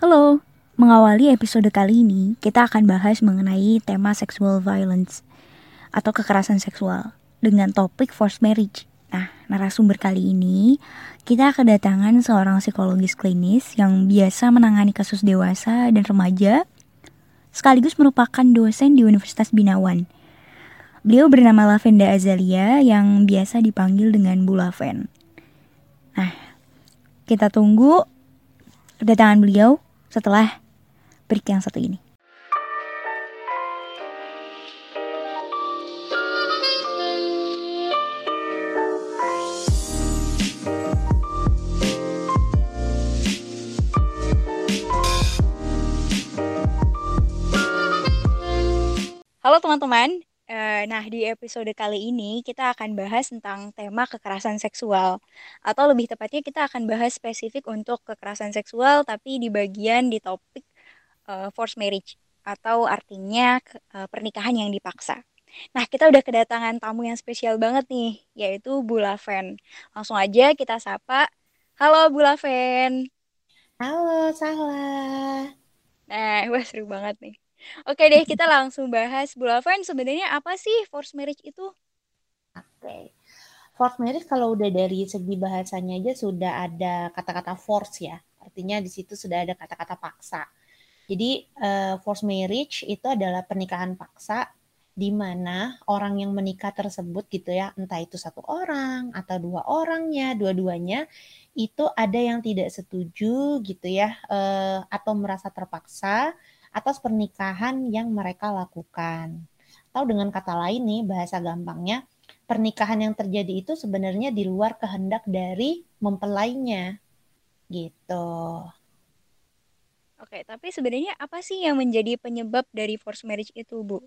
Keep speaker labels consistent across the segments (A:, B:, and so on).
A: Halo, mengawali episode kali ini kita akan bahas mengenai tema sexual violence atau kekerasan seksual dengan topik forced marriage. Nah, narasumber kali ini kita kedatangan seorang psikologis klinis yang biasa menangani kasus dewasa dan remaja sekaligus merupakan dosen di Universitas Binawan. Beliau bernama Lavenda Azalia yang biasa dipanggil dengan Bu Laven. Nah, kita tunggu kedatangan beliau setelah break yang satu ini. Halo teman-teman, nah di episode kali ini kita akan bahas tentang tema kekerasan seksual atau lebih tepatnya kita akan bahas spesifik untuk kekerasan seksual tapi di bagian di topik uh, forced marriage atau artinya uh, pernikahan yang dipaksa. Nah kita udah kedatangan tamu yang spesial banget nih yaitu Bu Laven. Langsung aja kita sapa. Halo Bu Laven.
B: Halo, salah.
A: Nah, wah seru banget nih. Oke deh, kita langsung bahas. Bu Laven, sebenarnya apa sih forced marriage itu?
B: Oke. Forced marriage kalau udah dari segi bahasanya aja sudah ada kata-kata force ya. Artinya di situ sudah ada kata-kata paksa. Jadi uh, forced marriage itu adalah pernikahan paksa di mana orang yang menikah tersebut gitu ya, entah itu satu orang atau dua orangnya, dua-duanya itu ada yang tidak setuju gitu ya, uh, atau merasa terpaksa atas pernikahan yang mereka lakukan. Atau dengan kata lain nih, bahasa gampangnya, pernikahan yang terjadi itu sebenarnya di luar kehendak dari mempelainya. Gitu.
A: Oke, tapi sebenarnya apa sih yang menjadi penyebab dari forced marriage itu, Bu?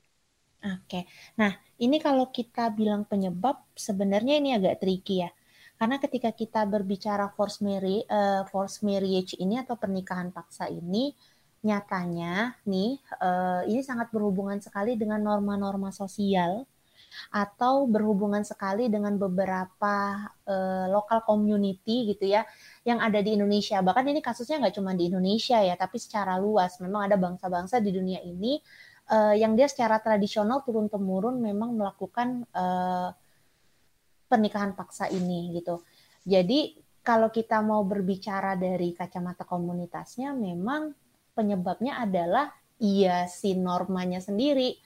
B: Oke. Nah, ini kalau kita bilang penyebab sebenarnya ini agak tricky ya. Karena ketika kita berbicara forced marriage, uh, forced marriage ini atau pernikahan paksa ini nyatanya nih uh, ini sangat berhubungan sekali dengan norma-norma sosial atau berhubungan sekali dengan beberapa uh, lokal community gitu ya yang ada di Indonesia. Bahkan ini kasusnya nggak cuma di Indonesia ya, tapi secara luas memang ada bangsa-bangsa di dunia ini uh, yang dia secara tradisional turun temurun memang melakukan uh, pernikahan paksa ini gitu. Jadi kalau kita mau berbicara dari kacamata komunitasnya, memang penyebabnya adalah iya si normanya sendiri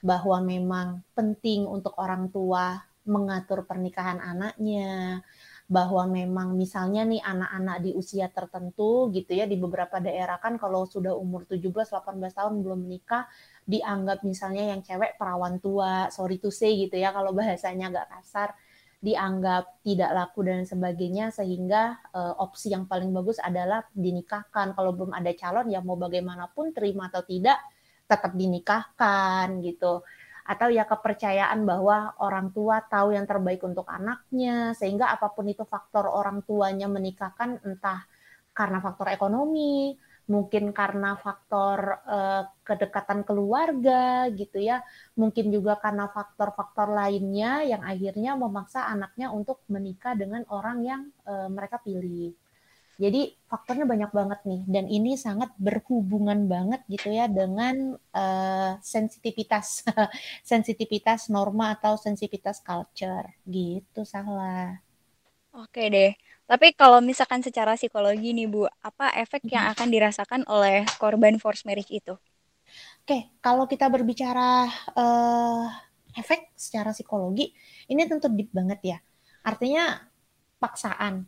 B: bahwa memang penting untuk orang tua mengatur pernikahan anaknya, bahwa memang misalnya nih anak-anak di usia tertentu gitu ya di beberapa daerah kan kalau sudah umur 17 18 tahun belum menikah dianggap misalnya yang cewek perawan tua, sorry to say gitu ya kalau bahasanya agak kasar dianggap tidak laku dan sebagainya sehingga uh, opsi yang paling bagus adalah dinikahkan. Kalau belum ada calon ya mau bagaimanapun terima atau tidak tetap dinikahkan gitu. Atau ya kepercayaan bahwa orang tua tahu yang terbaik untuk anaknya sehingga apa pun itu faktor orang tuanya menikahkan entah karena faktor ekonomi mungkin karena faktor uh, kedekatan keluarga gitu ya, mungkin juga karena faktor-faktor lainnya yang akhirnya memaksa anaknya untuk menikah dengan orang yang uh, mereka pilih. Jadi faktornya banyak banget nih dan ini sangat berhubungan banget gitu ya dengan uh, sensitivitas sensitivitas norma atau sensitivitas culture gitu salah.
A: Oke deh. Tapi kalau misalkan secara psikologi nih Bu, apa efek yang akan dirasakan oleh korban forced marriage itu?
B: Oke, kalau kita berbicara uh, efek secara psikologi, ini tentu deep banget ya. Artinya paksaan.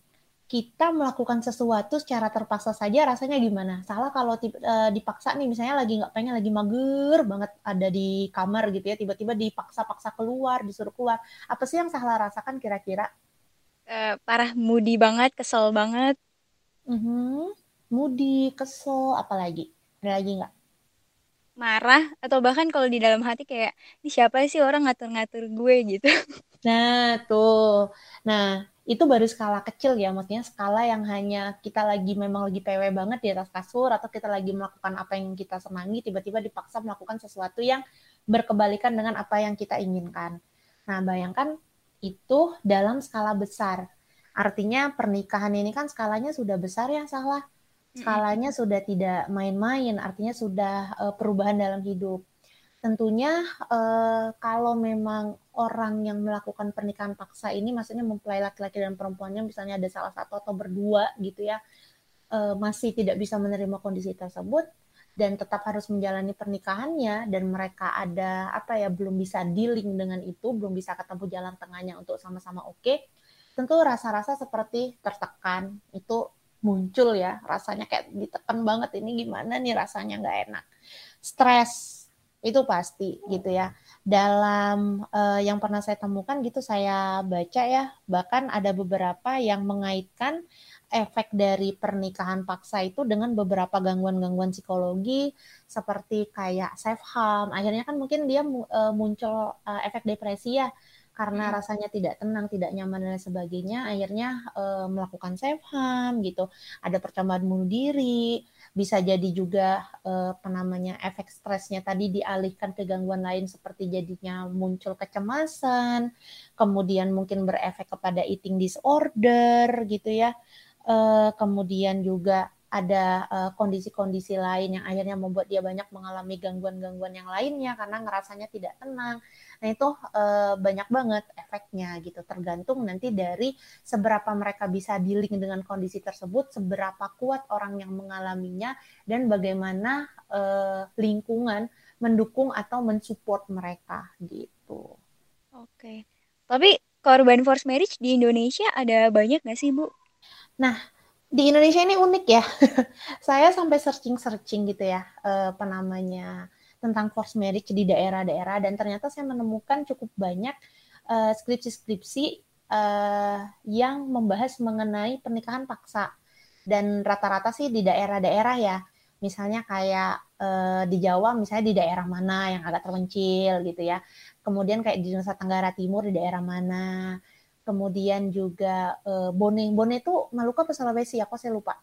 B: Kita melakukan sesuatu secara terpaksa saja rasanya gimana? Salah kalau uh, dipaksa nih, misalnya lagi nggak pengen, lagi mager banget ada di kamar gitu ya, tiba-tiba dipaksa-paksa keluar, disuruh keluar. Apa sih yang salah rasakan kira-kira?
A: Uh, parah moody banget, kesel banget.
B: Mm-hmm. Moody, kesel, apalagi? Ada lagi nggak?
A: Marah atau bahkan kalau di dalam hati kayak ini siapa sih orang ngatur-ngatur gue gitu.
B: Nah tuh, nah itu baru skala kecil ya, maksudnya skala yang hanya kita lagi memang lagi PW banget di atas kasur atau kita lagi melakukan apa yang kita senangi, tiba-tiba dipaksa melakukan sesuatu yang berkebalikan dengan apa yang kita inginkan. Nah bayangkan itu dalam skala besar. Artinya pernikahan ini kan skalanya sudah besar ya salah. Skalanya sudah tidak main-main, artinya sudah uh, perubahan dalam hidup. Tentunya uh, kalau memang orang yang melakukan pernikahan paksa ini, maksudnya mempelai laki-laki dan perempuannya, misalnya ada salah satu atau berdua gitu ya, uh, masih tidak bisa menerima kondisi tersebut dan tetap harus menjalani pernikahannya dan mereka ada apa ya belum bisa dealing dengan itu, belum bisa ketemu jalan tengahnya untuk sama-sama oke, okay, tentu rasa-rasa seperti tertekan itu muncul ya. Rasanya kayak ditekan banget ini gimana nih rasanya nggak enak. Stres itu pasti gitu ya. Dalam uh, yang pernah saya temukan gitu saya baca ya bahkan ada beberapa yang mengaitkan efek dari pernikahan paksa itu dengan beberapa gangguan-gangguan psikologi seperti kayak self harm akhirnya kan mungkin dia uh, muncul uh, efek depresi ya karena hmm. rasanya tidak tenang, tidak nyaman dan sebagainya, akhirnya e, melakukan self harm gitu. Ada percobaan bunuh diri, bisa jadi juga e, apa namanya efek stresnya tadi dialihkan ke gangguan lain seperti jadinya muncul kecemasan, kemudian mungkin berefek kepada eating disorder gitu ya. E, kemudian juga ada kondisi-kondisi uh, lain yang akhirnya membuat dia banyak mengalami gangguan-gangguan yang lainnya karena ngerasanya tidak tenang. Nah itu uh, banyak banget efeknya gitu, tergantung nanti dari seberapa mereka bisa dealing dengan kondisi tersebut, seberapa kuat orang yang mengalaminya, dan bagaimana uh, lingkungan mendukung atau mensupport mereka gitu.
A: Oke, tapi korban forced marriage di Indonesia ada banyak nggak sih Bu?
B: Nah, di Indonesia ini unik ya. Saya sampai searching-searching gitu ya, uh, apa namanya tentang forced marriage di daerah-daerah dan ternyata saya menemukan cukup banyak uh, skripsi-skripsi uh, yang membahas mengenai pernikahan paksa. Dan rata-rata sih di daerah-daerah ya. Misalnya kayak uh, di Jawa misalnya di daerah mana yang agak terpencil gitu ya. Kemudian kayak di Nusa Tenggara Timur di daerah mana kemudian juga uh, Bone Bone itu Maluku atau Sulawesi aku saya lupa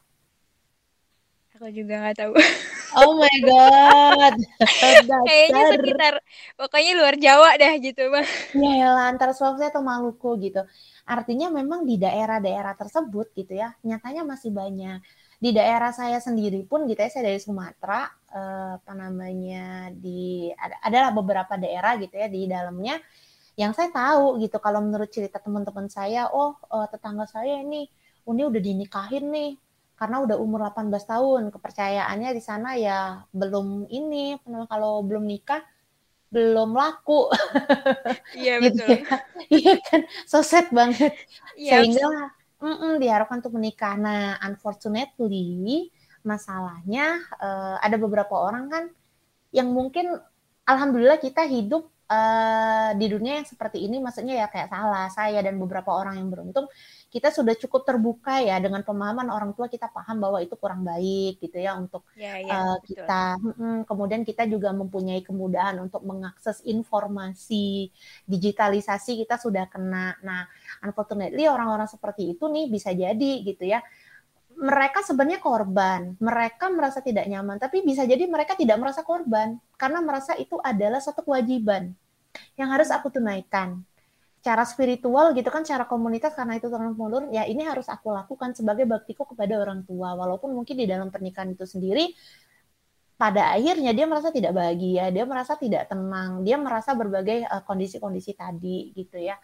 A: aku juga nggak tahu
B: Oh my god.
A: Kayaknya sekitar pokoknya luar Jawa dah gitu, Bang.
B: Ya ya antara Sulawesi atau Maluku gitu. Artinya memang di daerah-daerah tersebut gitu ya, nyatanya masih banyak. Di daerah saya sendiri pun gitu ya, saya dari Sumatera, eh, apa namanya di ada, adalah beberapa daerah gitu ya di dalamnya yang saya tahu gitu kalau menurut cerita teman-teman saya, oh eh, tetangga saya ini ini udah dinikahin nih karena udah umur 18 tahun kepercayaannya di sana ya belum ini kalau belum nikah belum laku.
A: Iya gitu betul.
B: ya. iya kan so sad banget. Ya, sehingga mm -mm, diharapkan untuk menikah. Nah unfortunately masalahnya uh, ada beberapa orang kan yang mungkin alhamdulillah kita hidup uh, di dunia yang seperti ini maksudnya ya kayak salah saya dan beberapa orang yang beruntung kita sudah cukup terbuka ya dengan pemahaman orang tua kita paham bahwa itu kurang baik gitu ya untuk ya, ya, uh, kita. Hmm, kemudian kita juga mempunyai kemudahan untuk mengakses informasi digitalisasi kita sudah kena. Nah unfortunately orang-orang seperti itu nih bisa jadi gitu ya. Mereka sebenarnya korban, mereka merasa tidak nyaman, tapi bisa jadi mereka tidak merasa korban karena merasa itu adalah satu kewajiban yang harus aku tunaikan. Cara spiritual gitu kan cara komunitas karena itu turun menurun ya ini harus aku lakukan sebagai baktiku kepada orang tua. Walaupun mungkin di dalam pernikahan itu sendiri pada akhirnya dia merasa tidak bahagia dia merasa tidak tenang dia merasa berbagai uh, kondisi-kondisi tadi gitu ya.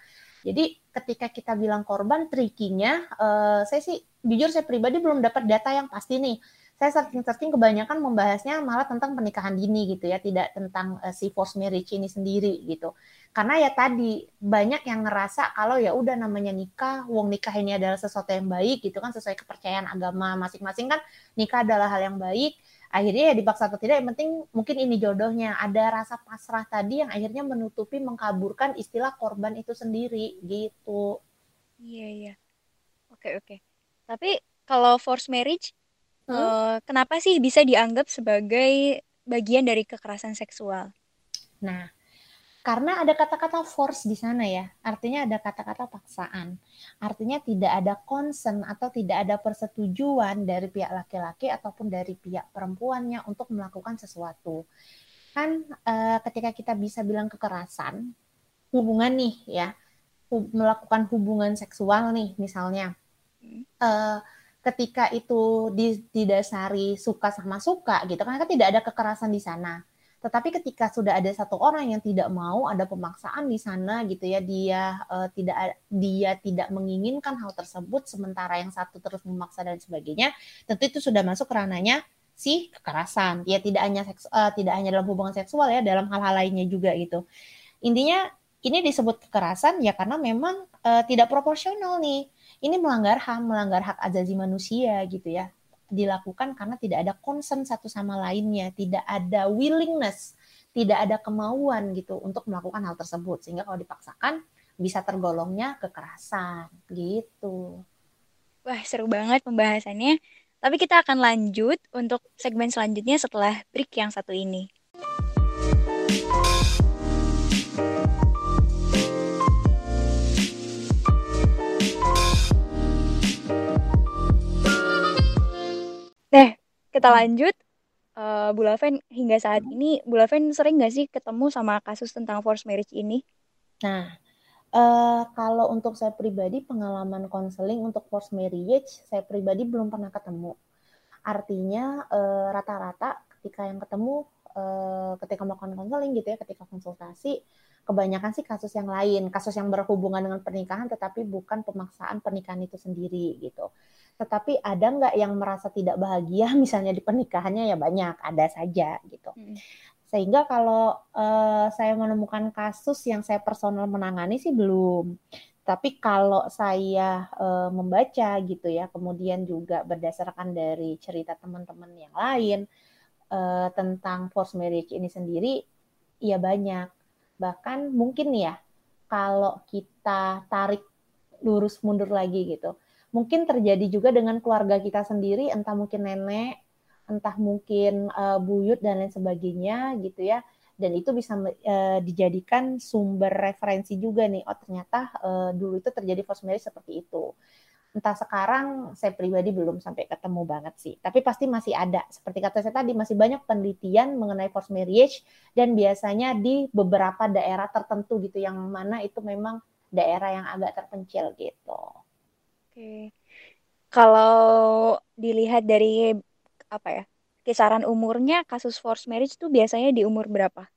B: Jadi ketika kita bilang korban trikinya uh, saya sih jujur saya pribadi belum dapat data yang pasti nih saya searching-searching kebanyakan membahasnya malah tentang pernikahan dini gitu ya tidak tentang uh, si forced marriage ini sendiri gitu karena ya tadi banyak yang ngerasa kalau ya udah namanya nikah, wong nikah ini adalah sesuatu yang baik gitu kan sesuai kepercayaan agama masing-masing kan nikah adalah hal yang baik. Akhirnya ya dipaksa atau tidak yang penting mungkin ini jodohnya. Ada rasa pasrah tadi yang akhirnya menutupi mengkaburkan istilah korban itu sendiri gitu.
A: Iya iya. Oke oke. Tapi kalau forced marriage hmm? uh, kenapa sih bisa dianggap sebagai bagian dari kekerasan seksual?
B: Nah, karena ada kata-kata force di sana ya, artinya ada kata-kata paksaan. Artinya tidak ada concern atau tidak ada persetujuan dari pihak laki-laki ataupun dari pihak perempuannya untuk melakukan sesuatu. Kan e, ketika kita bisa bilang kekerasan, hubungan nih ya, melakukan hubungan seksual nih misalnya. E, ketika itu didasari suka sama suka gitu kan kan tidak ada kekerasan di sana. Tetapi ketika sudah ada satu orang yang tidak mau ada pemaksaan di sana gitu ya dia uh, tidak dia tidak menginginkan hal tersebut sementara yang satu terus memaksa dan sebagainya tentu itu sudah masuk ranahnya si kekerasan. Ya tidak hanya seks, uh, tidak hanya dalam hubungan seksual ya dalam hal-hal lainnya juga gitu. Intinya ini disebut kekerasan ya karena memang uh, tidak proporsional nih ini melanggar HAM melanggar hak azazi manusia gitu ya dilakukan karena tidak ada concern satu sama lainnya, tidak ada willingness, tidak ada kemauan gitu untuk melakukan hal tersebut. Sehingga kalau dipaksakan bisa tergolongnya kekerasan gitu.
A: Wah, seru banget pembahasannya. Tapi kita akan lanjut untuk segmen selanjutnya setelah break yang satu ini. Deh, kita lanjut. Uh, Bu Laven, hingga saat ini, Bu Laven sering nggak sih ketemu sama kasus tentang forced marriage ini?
B: Nah, uh, kalau untuk saya pribadi, pengalaman konseling untuk forced marriage, saya pribadi belum pernah ketemu. Artinya, rata rata-rata ketika yang ketemu, uh, ketika melakukan konseling gitu ya, ketika konsultasi, kebanyakan sih kasus yang lain, kasus yang berhubungan dengan pernikahan, tetapi bukan pemaksaan pernikahan itu sendiri gitu tetapi ada nggak yang merasa tidak bahagia? Misalnya di pernikahannya ya banyak ada saja gitu. Hmm. sehingga kalau uh, saya menemukan kasus yang saya personal menangani sih belum. Tapi kalau saya uh, membaca gitu ya kemudian juga berdasarkan dari cerita teman-teman yang lain uh, tentang forced marriage ini sendiri ya banyak. Bahkan mungkin ya kalau kita tarik lurus mundur lagi gitu mungkin terjadi juga dengan keluarga kita sendiri, entah mungkin nenek, entah mungkin uh, buyut dan lain sebagainya gitu ya. Dan itu bisa uh, dijadikan sumber referensi juga nih. Oh ternyata uh, dulu itu terjadi forced marriage seperti itu. Entah sekarang saya pribadi belum sampai ketemu banget sih. Tapi pasti masih ada. Seperti kata saya tadi masih banyak penelitian mengenai forced marriage dan biasanya di beberapa daerah tertentu gitu yang mana itu memang daerah yang agak terpencil gitu.
A: Oke. Kalau dilihat dari apa ya? Kisaran umurnya kasus forced marriage itu biasanya di umur berapa?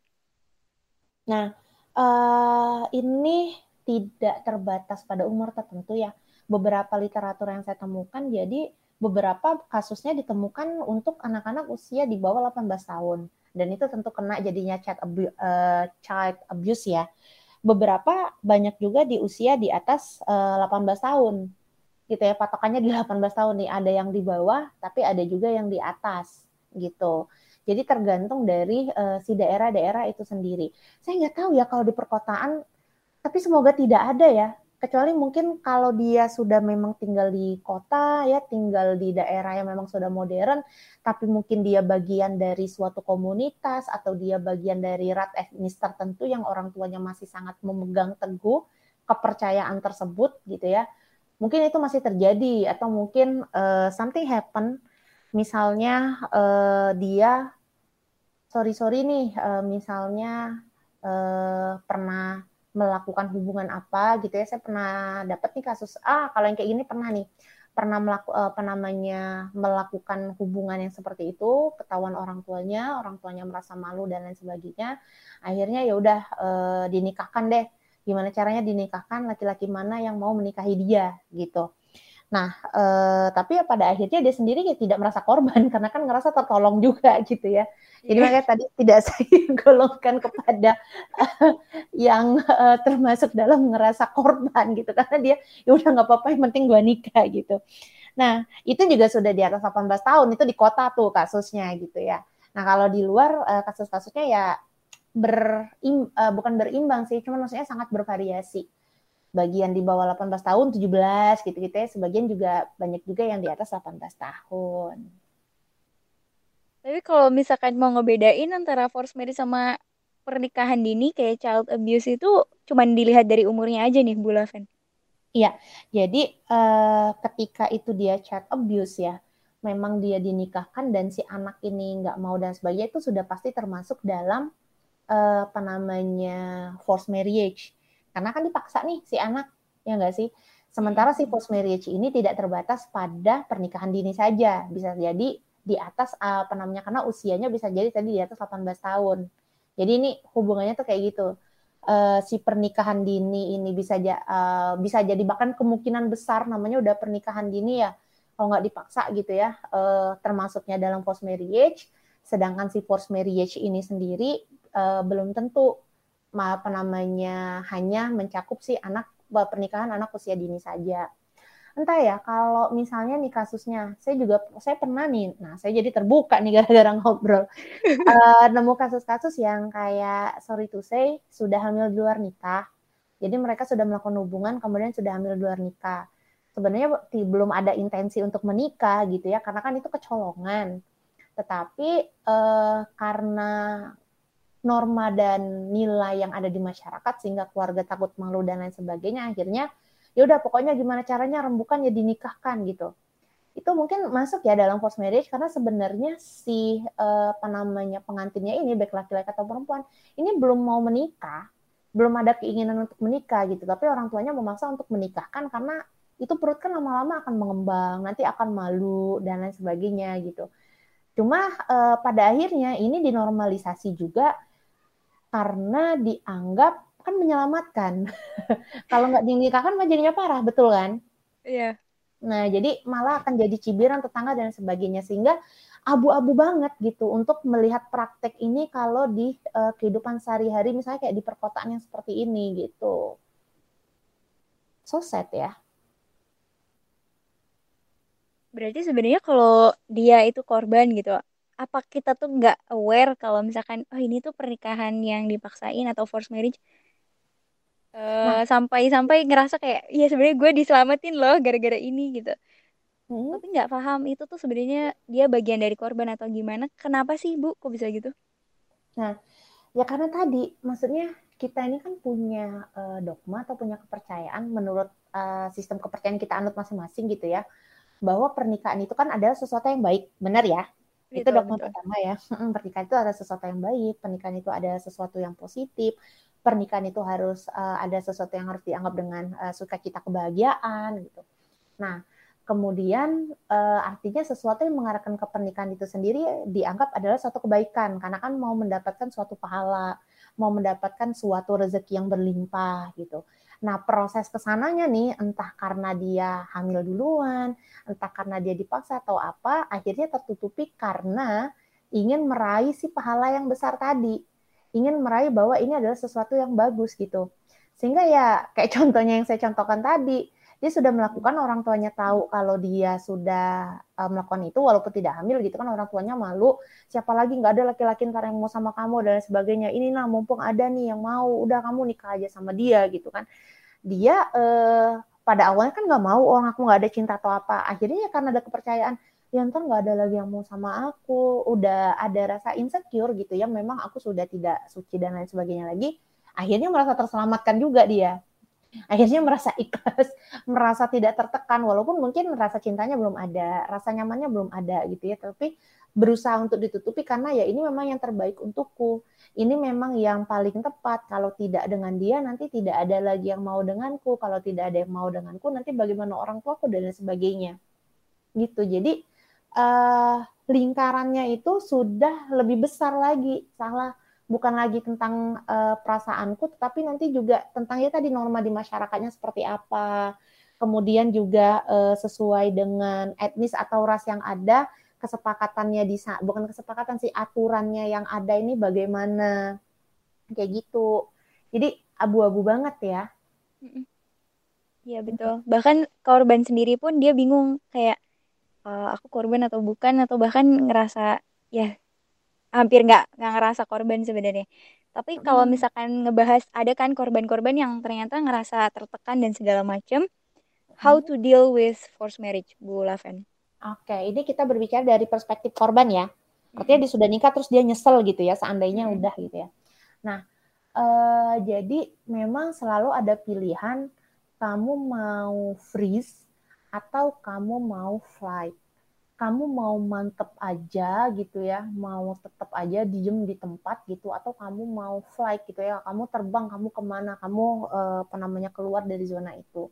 B: Nah, uh, ini tidak terbatas pada umur tertentu ya. Beberapa literatur yang saya temukan jadi beberapa kasusnya ditemukan untuk anak-anak usia di bawah 18 tahun dan itu tentu kena jadinya child abuse, uh, child abuse ya. Beberapa banyak juga di usia di atas uh, 18 tahun gitu ya patokannya di 18 tahun nih ada yang di bawah tapi ada juga yang di atas gitu. Jadi tergantung dari uh, si daerah-daerah itu sendiri. Saya nggak tahu ya kalau di perkotaan tapi semoga tidak ada ya. Kecuali mungkin kalau dia sudah memang tinggal di kota ya tinggal di daerah yang memang sudah modern tapi mungkin dia bagian dari suatu komunitas atau dia bagian dari rat etnis tertentu yang orang tuanya masih sangat memegang teguh kepercayaan tersebut gitu ya mungkin itu masih terjadi atau mungkin uh, something happen. Misalnya uh, dia sorry sorry nih uh, misalnya uh, pernah melakukan hubungan apa gitu ya. Saya pernah dapat nih kasus ah kalau yang kayak gini pernah nih. Pernah melaku, apa namanya melakukan hubungan yang seperti itu ketahuan orang tuanya orang tuanya merasa malu dan lain sebagainya. Akhirnya ya udah e, dinikahkan deh gimana caranya dinikahkan laki-laki mana yang mau menikahi dia gitu. Nah, eh, tapi ya pada akhirnya dia sendiri ya tidak merasa korban karena kan ngerasa tertolong juga gitu ya. Jadi yeah. makanya tadi tidak saya golongkan kepada yang uh, termasuk dalam ngerasa korban gitu karena dia ya udah nggak apa-apa yang penting gua nikah gitu. Nah, itu juga sudah di atas 18 tahun itu di kota tuh kasusnya gitu ya. Nah, kalau di luar uh, kasus-kasusnya ya berim, uh, bukan berimbang sih, cuma maksudnya sangat bervariasi. Bagian di bawah 18 tahun, 17 gitu-gitu ya. Sebagian juga banyak juga yang di atas 18 tahun.
A: Tapi kalau misalkan mau ngebedain antara forced marriage sama pernikahan dini kayak child abuse itu cuma dilihat dari umurnya aja nih Bu Laven.
B: Iya, jadi uh, ketika itu dia child abuse ya, memang dia dinikahkan dan si anak ini nggak mau dan sebagainya itu sudah pasti termasuk dalam uh, apa namanya forced marriage. Karena kan dipaksa nih si anak ya enggak sih? Sementara si forced marriage ini tidak terbatas pada pernikahan dini saja, bisa jadi di atas apa namanya karena usianya bisa jadi tadi di atas 18 tahun. Jadi ini hubungannya tuh kayak gitu. Uh, si pernikahan dini ini bisa ja, uh, bisa jadi bahkan kemungkinan besar namanya udah pernikahan dini ya kalau nggak dipaksa gitu ya uh, termasuknya dalam forced marriage. Sedangkan si forced marriage ini sendiri uh, belum tentu apa namanya hanya mencakup si anak pernikahan anak usia dini saja. Entah ya, kalau misalnya nih kasusnya, saya juga saya pernah nih, nah saya jadi terbuka nih gara-gara ngobrol, uh, nemu kasus-kasus yang kayak sorry to say sudah hamil di luar nikah, jadi mereka sudah melakukan hubungan kemudian sudah hamil di luar nikah. Sebenarnya belum ada intensi untuk menikah gitu ya, karena kan itu kecolongan. Tetapi uh, karena norma dan nilai yang ada di masyarakat sehingga keluarga takut malu dan lain sebagainya akhirnya ya udah pokoknya gimana caranya rembukan ya dinikahkan gitu. Itu mungkin masuk ya dalam forced marriage karena sebenarnya si uh, apa namanya pengantinnya ini baik laki-laki atau perempuan ini belum mau menikah belum ada keinginan untuk menikah gitu. Tapi orang tuanya memaksa untuk menikahkan karena itu perut kan lama-lama akan mengembang nanti akan malu dan lain sebagainya gitu. Cuma uh, pada akhirnya ini dinormalisasi juga karena dianggap kan menyelamatkan. Kalau nggak dinikahkan mah jadinya parah, betul kan?
A: Iya.
B: Nah, jadi malah akan jadi cibiran tetangga dan sebagainya sehingga abu-abu banget gitu untuk melihat praktek ini kalau di uh, kehidupan sehari-hari misalnya kayak di perkotaan yang seperti ini gitu. So sad ya.
A: Berarti sebenarnya kalau dia itu korban gitu, apa kita tuh nggak aware kalau misalkan oh ini tuh pernikahan yang dipaksain atau forced marriage? Uh, sampai-sampai ngerasa kayak ya sebenarnya gue diselamatin loh gara-gara ini gitu. Hmm. tapi nggak paham itu tuh sebenarnya dia bagian dari korban atau gimana. Kenapa sih bu kok bisa gitu?
B: Nah ya karena tadi maksudnya kita ini kan punya uh, dogma atau punya kepercayaan menurut uh, sistem kepercayaan kita anut masing-masing gitu ya bahwa pernikahan itu kan adalah sesuatu yang baik. Benar ya itu dogma pertama ya. Pernikahan itu ada sesuatu yang baik, pernikahan itu ada sesuatu yang positif, pernikahan itu harus uh, ada sesuatu yang harus dianggap dengan uh, sukacita kebahagiaan gitu. Nah, kemudian uh, artinya sesuatu yang mengarahkan ke pernikahan itu sendiri dianggap adalah suatu kebaikan karena kan mau mendapatkan suatu pahala, mau mendapatkan suatu rezeki yang berlimpah gitu. Nah, proses ke sananya nih, entah karena dia hamil duluan, entah karena dia dipaksa atau apa, akhirnya tertutupi karena ingin meraih si pahala yang besar tadi. Ingin meraih bahwa ini adalah sesuatu yang bagus gitu. Sehingga ya kayak contohnya yang saya contohkan tadi, dia sudah melakukan orang tuanya tahu kalau dia sudah uh, melakukan itu walaupun tidak hamil gitu kan orang tuanya malu siapa lagi? Nggak ada laki-laki ntar yang mau sama kamu dan sebagainya. Ini nah mumpung ada nih yang mau udah kamu nikah aja sama dia gitu kan. Dia uh, pada awalnya kan nggak mau orang aku nggak ada cinta atau apa. Akhirnya ya karena ada kepercayaan ya ntar nggak ada lagi yang mau sama aku udah ada rasa insecure gitu ya memang aku sudah tidak suci dan lain sebagainya lagi. Akhirnya merasa terselamatkan juga dia akhirnya merasa ikhlas, merasa tidak tertekan walaupun mungkin rasa cintanya belum ada, rasa nyamannya belum ada gitu ya, tapi berusaha untuk ditutupi karena ya ini memang yang terbaik untukku. Ini memang yang paling tepat. Kalau tidak dengan dia nanti tidak ada lagi yang mau denganku. Kalau tidak ada yang mau denganku nanti bagaimana orang tuaku dan sebagainya. Gitu. Jadi uh, lingkarannya itu sudah lebih besar lagi. Salah bukan lagi tentang uh, perasaanku, tetapi nanti juga tentang ya tadi norma di masyarakatnya seperti apa, kemudian juga uh, sesuai dengan etnis atau ras yang ada, kesepakatannya di bukan kesepakatan sih aturannya yang ada ini bagaimana, kayak gitu. Jadi abu-abu banget ya.
A: Iya betul. Bahkan korban sendiri pun dia bingung kayak uh, aku korban atau bukan atau bahkan ngerasa ya hampir nggak nggak ngerasa korban sebenarnya tapi kalau misalkan ngebahas ada kan korban-korban yang ternyata ngerasa tertekan dan segala macam how to deal with forced marriage Bu Laven
B: Oke, ini kita berbicara dari perspektif korban ya. Artinya dia sudah nikah terus dia nyesel gitu ya, seandainya hmm. udah gitu ya. Nah, uh, jadi memang selalu ada pilihan kamu mau freeze atau kamu mau flight kamu mau mantep aja gitu ya, mau tetap aja diem di tempat gitu, atau kamu mau flight gitu ya, kamu terbang, kamu ke mana, kamu uh, apa namanya keluar dari zona itu.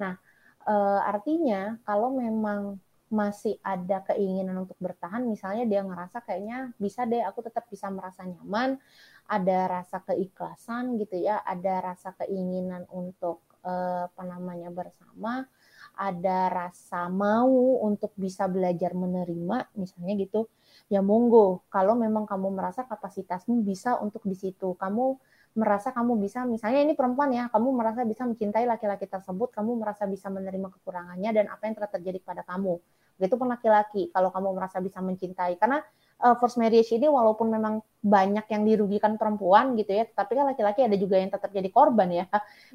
B: Nah, Uh, artinya kalau memang masih ada keinginan untuk bertahan, misalnya dia ngerasa kayaknya bisa deh aku tetap bisa merasa nyaman, ada rasa keikhlasan gitu ya, ada rasa keinginan untuk uh, apa namanya bersama, ada rasa mau untuk bisa belajar menerima, misalnya gitu, ya monggo. Kalau memang kamu merasa kapasitasmu bisa untuk di situ, kamu merasa kamu bisa, misalnya ini perempuan ya, kamu merasa bisa mencintai laki-laki tersebut, kamu merasa bisa menerima kekurangannya dan apa yang telah terjadi pada kamu itu pun laki-laki kalau kamu merasa bisa mencintai karena uh, forced marriage ini walaupun memang banyak yang dirugikan perempuan gitu ya tapi kan laki-laki ada juga yang tetap jadi korban ya.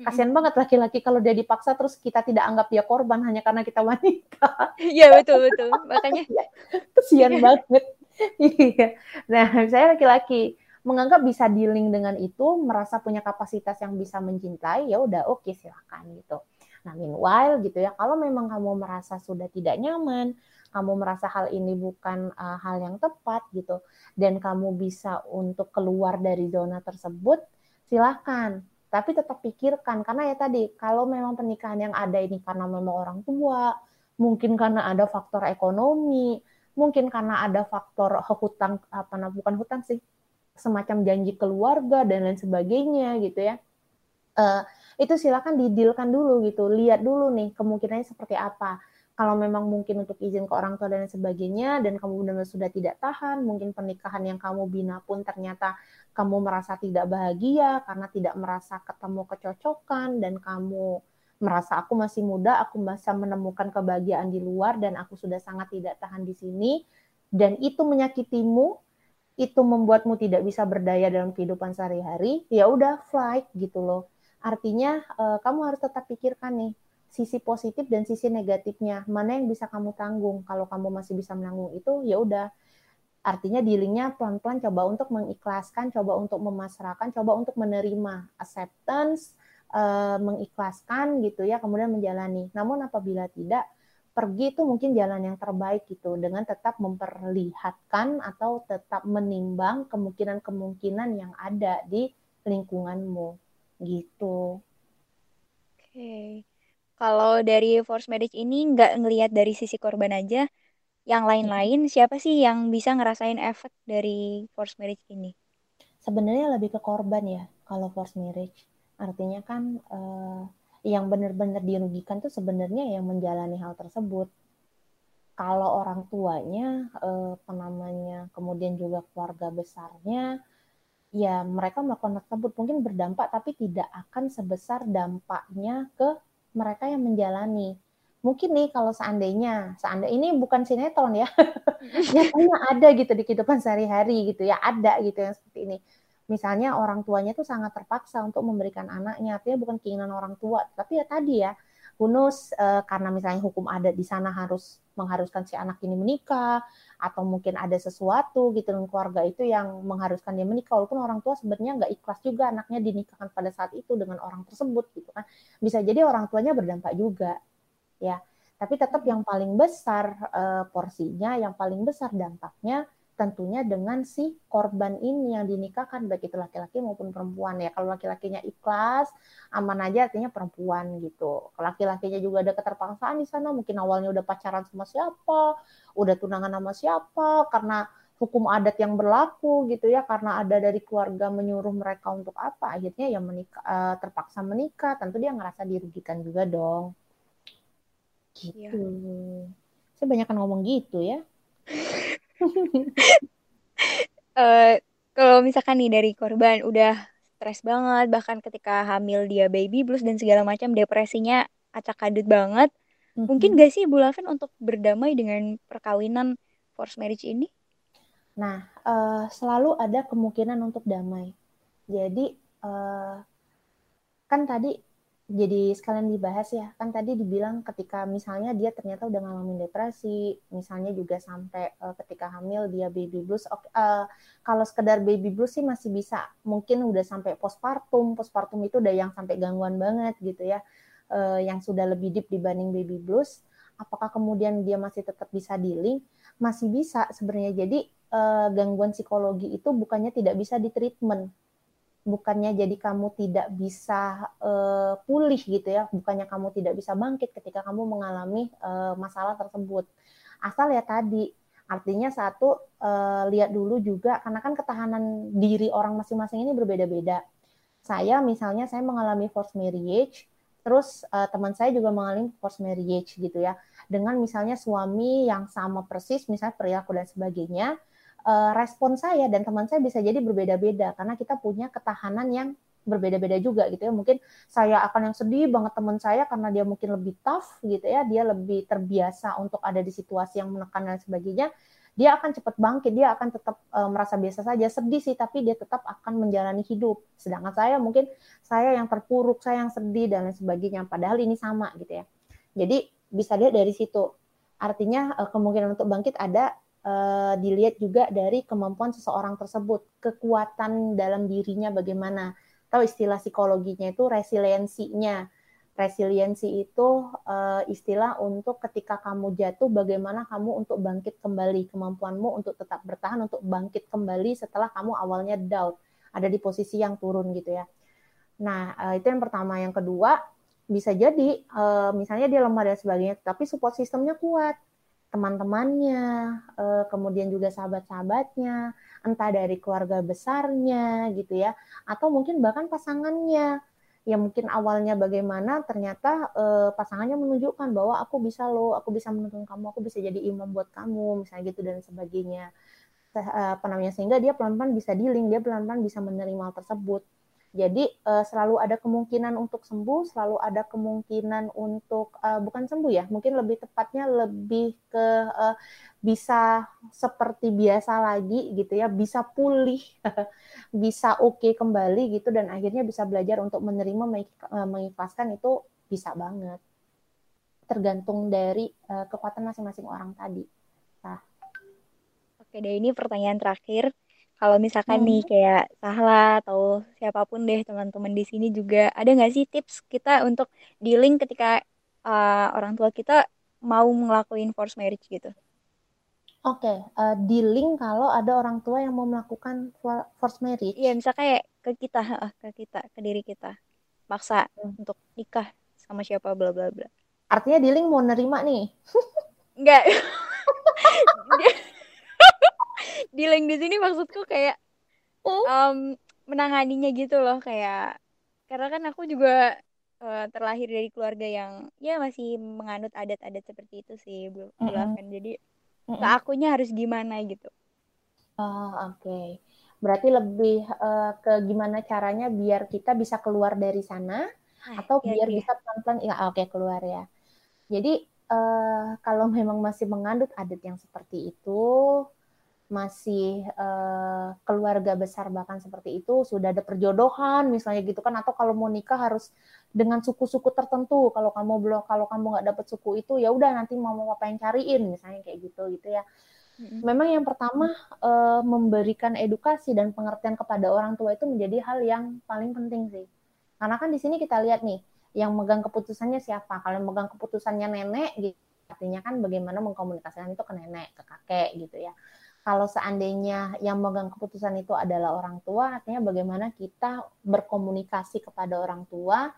B: Kasihan banget laki-laki kalau dia dipaksa terus kita tidak anggap dia korban hanya karena kita wanita.
A: Iya betul betul. Makanya
B: iya, kasihan iya. banget. Iya. Nah saya laki-laki menganggap bisa dealing dengan itu merasa punya kapasitas yang bisa mencintai ya udah oke okay, silakan gitu. Nah, meanwhile gitu ya, kalau memang kamu merasa sudah tidak nyaman, kamu merasa hal ini bukan uh, hal yang tepat gitu, dan kamu bisa untuk keluar dari zona tersebut, silahkan. Tapi tetap pikirkan, karena ya tadi, kalau memang pernikahan yang ada ini karena memang orang tua, mungkin karena ada faktor ekonomi, mungkin karena ada faktor hutang, apa nah, bukan hutang sih, semacam janji keluarga dan lain sebagainya gitu ya. Uh, itu silakan didilkan dulu gitu lihat dulu nih kemungkinannya seperti apa kalau memang mungkin untuk izin ke orang tua dan sebagainya dan kamu benar-benar sudah tidak tahan mungkin pernikahan yang kamu bina pun ternyata kamu merasa tidak bahagia karena tidak merasa ketemu kecocokan dan kamu merasa aku masih muda aku bisa menemukan kebahagiaan di luar dan aku sudah sangat tidak tahan di sini. Dan itu menyakitimu itu membuatmu tidak bisa berdaya dalam kehidupan sehari-hari ya udah flight gitu loh. Artinya uh, kamu harus tetap pikirkan nih sisi positif dan sisi negatifnya. Mana yang bisa kamu tanggung? Kalau kamu masih bisa menanggung itu, ya udah. Artinya dealingnya pelan-pelan coba untuk mengikhlaskan, coba untuk memasrahkan, coba untuk menerima acceptance, uh, mengikhlaskan gitu ya, kemudian menjalani. Namun apabila tidak, pergi itu mungkin jalan yang terbaik gitu dengan tetap memperlihatkan atau tetap menimbang kemungkinan-kemungkinan yang ada di lingkunganmu gitu.
A: Oke. Okay. Kalau dari force marriage ini nggak ngelihat dari sisi korban aja, yang lain-lain siapa sih yang bisa ngerasain efek dari force marriage ini?
B: Sebenarnya lebih ke korban ya kalau force marriage. Artinya kan uh, yang benar-benar dirugikan tuh sebenarnya yang menjalani hal tersebut. Kalau orang tuanya, uh, apa namanya, kemudian juga keluarga besarnya, ya mereka melakukan tersebut mungkin berdampak tapi tidak akan sebesar dampaknya ke mereka yang menjalani. Mungkin nih kalau seandainya, seandainya ini bukan sinetron ya, nyatanya ada gitu di kehidupan sehari-hari gitu ya, ada gitu yang seperti ini. Misalnya orang tuanya tuh sangat terpaksa untuk memberikan anaknya, artinya bukan keinginan orang tua, tapi ya tadi ya, Hunus uh, karena misalnya hukum adat di sana harus mengharuskan si anak ini menikah atau mungkin ada sesuatu gitu dengan keluarga itu yang mengharuskan dia menikah walaupun orang tua sebenarnya nggak ikhlas juga anaknya dinikahkan pada saat itu dengan orang tersebut gitu kan. Bisa jadi orang tuanya berdampak juga ya. Tapi tetap yang paling besar uh, porsinya yang paling besar dampaknya tentunya dengan si korban ini yang dinikahkan baik itu laki-laki maupun perempuan ya. Kalau laki-lakinya ikhlas aman aja artinya perempuan gitu. Laki-lakinya juga ada keterpaksaan di sana mungkin awalnya udah pacaran sama siapa udah tunangan sama siapa karena hukum adat yang berlaku gitu ya karena ada dari keluarga menyuruh mereka untuk apa akhirnya ya menikah uh, terpaksa menikah. Tentu dia ngerasa dirugikan juga dong. Gitu. Ya. saya banyak ngomong gitu ya
A: uh, kalau misalkan nih dari korban udah stres banget bahkan ketika hamil dia baby blues dan segala macam depresinya acak kadut banget mm-hmm. mungkin gak sih Bu Lavin untuk berdamai dengan perkawinan forced marriage ini?
B: Nah uh, selalu ada kemungkinan untuk damai jadi uh, kan tadi jadi sekalian dibahas ya kan tadi dibilang ketika misalnya dia ternyata udah ngalamin depresi misalnya juga sampai uh, ketika hamil dia baby blues okay, uh, kalau sekedar baby blues sih masih bisa mungkin udah sampai postpartum postpartum itu udah yang sampai gangguan banget gitu ya uh, yang sudah lebih deep dibanding baby blues. Apakah kemudian dia masih tetap bisa dealing masih bisa sebenarnya. Jadi uh, gangguan psikologi itu bukannya tidak bisa ditreatment bukannya jadi kamu tidak bisa uh, pulih gitu ya, bukannya kamu tidak bisa bangkit ketika kamu mengalami uh, masalah tersebut. Asal ya tadi, artinya satu uh, lihat dulu juga karena kan ketahanan diri orang masing-masing ini berbeda-beda. Saya misalnya saya mengalami forced marriage, terus uh, teman saya juga mengalami forced marriage gitu ya. Dengan misalnya suami yang sama persis, misalnya perilaku dan sebagainya, respon saya dan teman saya bisa jadi berbeda-beda karena kita punya ketahanan yang berbeda-beda juga gitu ya. Mungkin saya akan yang sedih banget teman saya karena dia mungkin lebih tough gitu ya, dia lebih terbiasa untuk ada di situasi yang menekan dan sebagainya. Dia akan cepat bangkit, dia akan tetap uh, merasa biasa saja, sedih sih tapi dia tetap akan menjalani hidup. Sedangkan saya mungkin saya yang terpuruk, saya yang sedih dan lain sebagainya. Padahal ini sama gitu ya. Jadi bisa lihat dari situ. Artinya uh, kemungkinan untuk bangkit ada uh, dilihat juga dari kemampuan seseorang tersebut, kekuatan dalam dirinya bagaimana. Tahu istilah psikologinya itu resiliensinya. Resiliensi itu uh, istilah untuk ketika kamu jatuh, bagaimana kamu untuk bangkit kembali, kemampuanmu untuk tetap bertahan, untuk bangkit kembali setelah kamu awalnya down, ada di posisi yang turun gitu ya. Nah, uh, itu yang pertama. Yang kedua, bisa jadi misalnya dia lemah dan sebagainya, tapi support sistemnya kuat teman-temannya, eh, kemudian juga sahabat-sahabatnya, entah dari keluarga besarnya gitu ya, atau mungkin bahkan pasangannya yang mungkin awalnya bagaimana ternyata eh, pasangannya menunjukkan bahwa aku bisa loh, aku bisa menuntun kamu, aku bisa jadi imam buat kamu, misalnya gitu dan sebagainya. Apa namanya sehingga dia pelan-pelan bisa dealing, dia pelan-pelan bisa menerima hal tersebut. Jadi uh, selalu ada kemungkinan untuk sembuh, selalu ada kemungkinan untuk uh, bukan sembuh ya, mungkin lebih tepatnya lebih ke uh, bisa seperti biasa lagi gitu ya, bisa pulih, bisa oke okay kembali gitu dan akhirnya bisa belajar untuk menerima mengikhlaskan itu bisa banget. Tergantung dari uh, kekuatan masing-masing orang tadi. Nah.
A: Oke deh, ini pertanyaan terakhir kalau misalkan hmm. nih kayak Sahla atau siapa pun deh teman-teman di sini juga ada nggak sih tips kita untuk dealing ketika uh, orang tua kita mau ngelakuin force marriage gitu?
B: Oke, okay, uh, dealing kalau ada orang tua yang mau melakukan force marriage.
A: Iya, misal kayak ke kita, uh, ke kita, ke diri kita, maksa hmm. untuk nikah sama siapa, bla bla bla.
B: Artinya dealing mau nerima nih?
A: Enggak. di link di sini maksudku kayak um, menanganinya gitu loh kayak karena kan aku juga uh, terlahir dari keluarga yang ya masih menganut adat-adat seperti itu sih belum mm -hmm. kan jadi mm -hmm. akunya harus gimana gitu
B: oh oke okay. berarti lebih uh, ke gimana caranya biar kita bisa keluar dari sana ah, atau iya, biar iya. bisa pelan-pelan ya oke okay, keluar ya jadi uh, kalau memang masih mengandut adat yang seperti itu masih uh, keluarga besar bahkan seperti itu sudah ada perjodohan misalnya gitu kan atau kalau mau nikah harus dengan suku-suku tertentu. Kalau kamu belum kalau kamu nggak dapet suku itu ya udah nanti mau apa yang cariin misalnya kayak gitu gitu ya. Memang yang pertama uh, memberikan edukasi dan pengertian kepada orang tua itu menjadi hal yang paling penting sih. Karena kan di sini kita lihat nih yang megang keputusannya siapa? Kalau yang megang keputusannya nenek gitu artinya kan bagaimana mengkomunikasikan itu ke nenek ke kakek gitu ya kalau seandainya yang megang keputusan itu adalah orang tua, artinya bagaimana kita berkomunikasi kepada orang tua,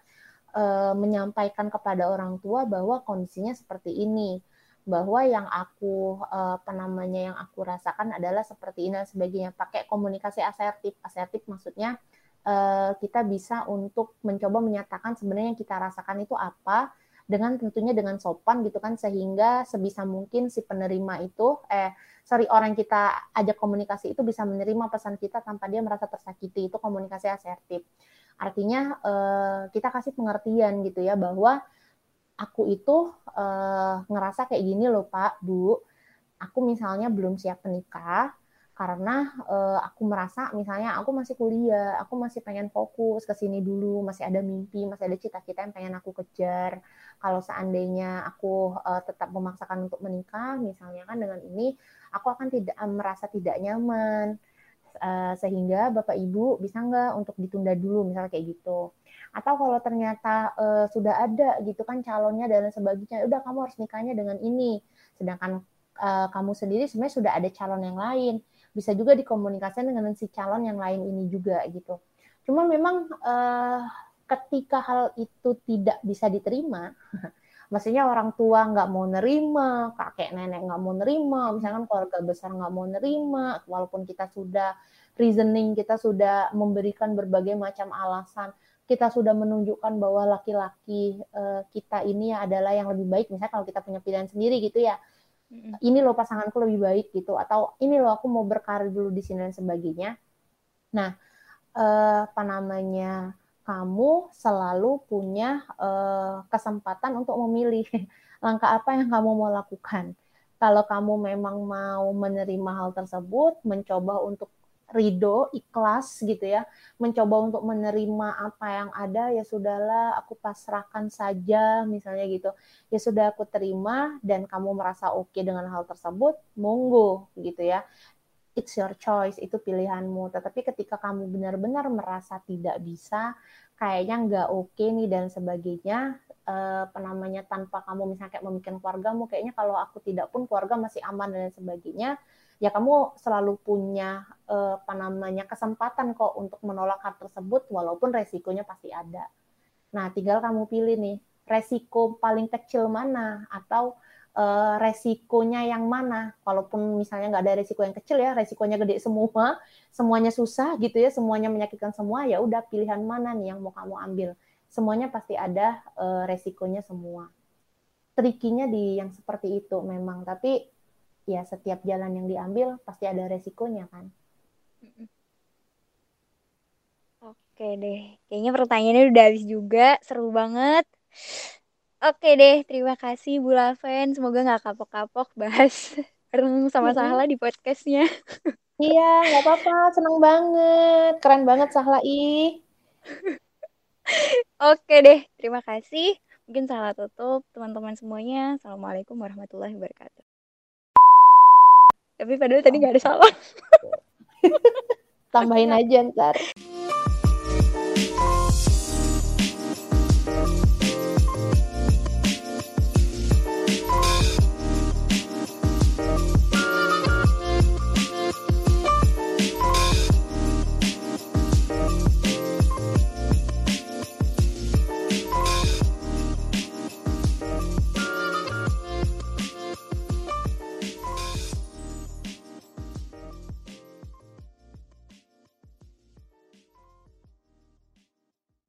B: e, menyampaikan kepada orang tua bahwa kondisinya seperti ini, bahwa yang aku e, apa namanya yang aku rasakan adalah seperti ini dan sebagainya. Pakai komunikasi asertif, asertif maksudnya e, kita bisa untuk mencoba menyatakan sebenarnya yang kita rasakan itu apa, dengan tentunya dengan sopan gitu kan sehingga sebisa mungkin si penerima itu eh sorry orang kita ajak komunikasi itu bisa menerima pesan kita tanpa dia merasa tersakiti. Itu komunikasi asertif. Artinya uh, kita kasih pengertian gitu ya bahwa aku itu uh, ngerasa kayak gini loh pak bu. Aku misalnya belum siap menikah karena uh, aku merasa misalnya aku masih kuliah, aku masih pengen fokus ke sini dulu, masih ada mimpi, masih ada cita-cita yang pengen aku kejar. Kalau seandainya aku uh, tetap memaksakan untuk menikah, misalnya kan dengan ini, aku akan tidak merasa tidak nyaman uh, sehingga bapak ibu bisa nggak untuk ditunda dulu misalnya kayak gitu. Atau kalau ternyata uh, sudah ada gitu kan calonnya dan sebagainya udah kamu harus nikahnya dengan ini. Sedangkan uh, kamu sendiri sebenarnya sudah ada calon yang lain. Bisa juga dikomunikasikan dengan si calon yang lain ini juga gitu. Cuma memang uh, ketika hal itu tidak bisa diterima, maksudnya orang tua nggak mau nerima, kakek nenek nggak mau nerima, misalkan keluarga besar nggak mau nerima, walaupun kita sudah reasoning, kita sudah memberikan berbagai macam alasan, kita sudah menunjukkan bahwa laki-laki uh, kita ini adalah yang lebih baik, misalnya kalau kita punya pilihan sendiri gitu ya, ini loh pasanganku lebih baik gitu, atau ini loh aku mau berkarir dulu di sini dan sebagainya. Nah, uh, apa namanya? Kamu selalu punya uh, kesempatan untuk memilih langkah apa yang kamu mau lakukan. Kalau kamu memang mau menerima hal tersebut, mencoba untuk ridho, ikhlas gitu ya, mencoba untuk menerima apa yang ada, ya sudahlah, aku pasrahkan saja, misalnya gitu. Ya sudah aku terima dan kamu merasa oke okay dengan hal tersebut, monggo gitu ya it's your choice, itu pilihanmu. Tetapi ketika kamu benar-benar merasa tidak bisa, kayaknya nggak oke okay nih dan sebagainya, eh, apa namanya tanpa kamu misalnya kayak memikirkan keluargamu, kayaknya kalau aku tidak pun keluarga masih aman dan sebagainya, ya kamu selalu punya eh, apa namanya kesempatan kok untuk menolak hal tersebut, walaupun resikonya pasti ada. Nah, tinggal kamu pilih nih resiko paling kecil mana atau uh, resikonya yang mana. Walaupun misalnya nggak ada resiko yang kecil ya, resikonya gede semua, semuanya susah gitu ya, semuanya menyakitkan semua, ya udah pilihan mana nih yang mau kamu ambil. Semuanya pasti ada uh, resikonya semua. Trikinya di yang seperti itu memang, tapi ya setiap jalan yang diambil pasti ada resikonya kan.
A: Oke deh, kayaknya pertanyaannya udah habis juga, seru banget. Oke deh, terima kasih Bu Laven. Semoga nggak kapok-kapok bahas bareng sama Sahla di podcastnya.
B: Iya, nggak apa-apa. Seneng banget. Keren banget Sahla ih.
A: Oke deh, terima kasih. Mungkin Sahla tutup. Teman-teman semuanya, Assalamualaikum warahmatullahi wabarakatuh. Tapi padahal tadi nggak ada salah.
B: Tambahin aja ntar.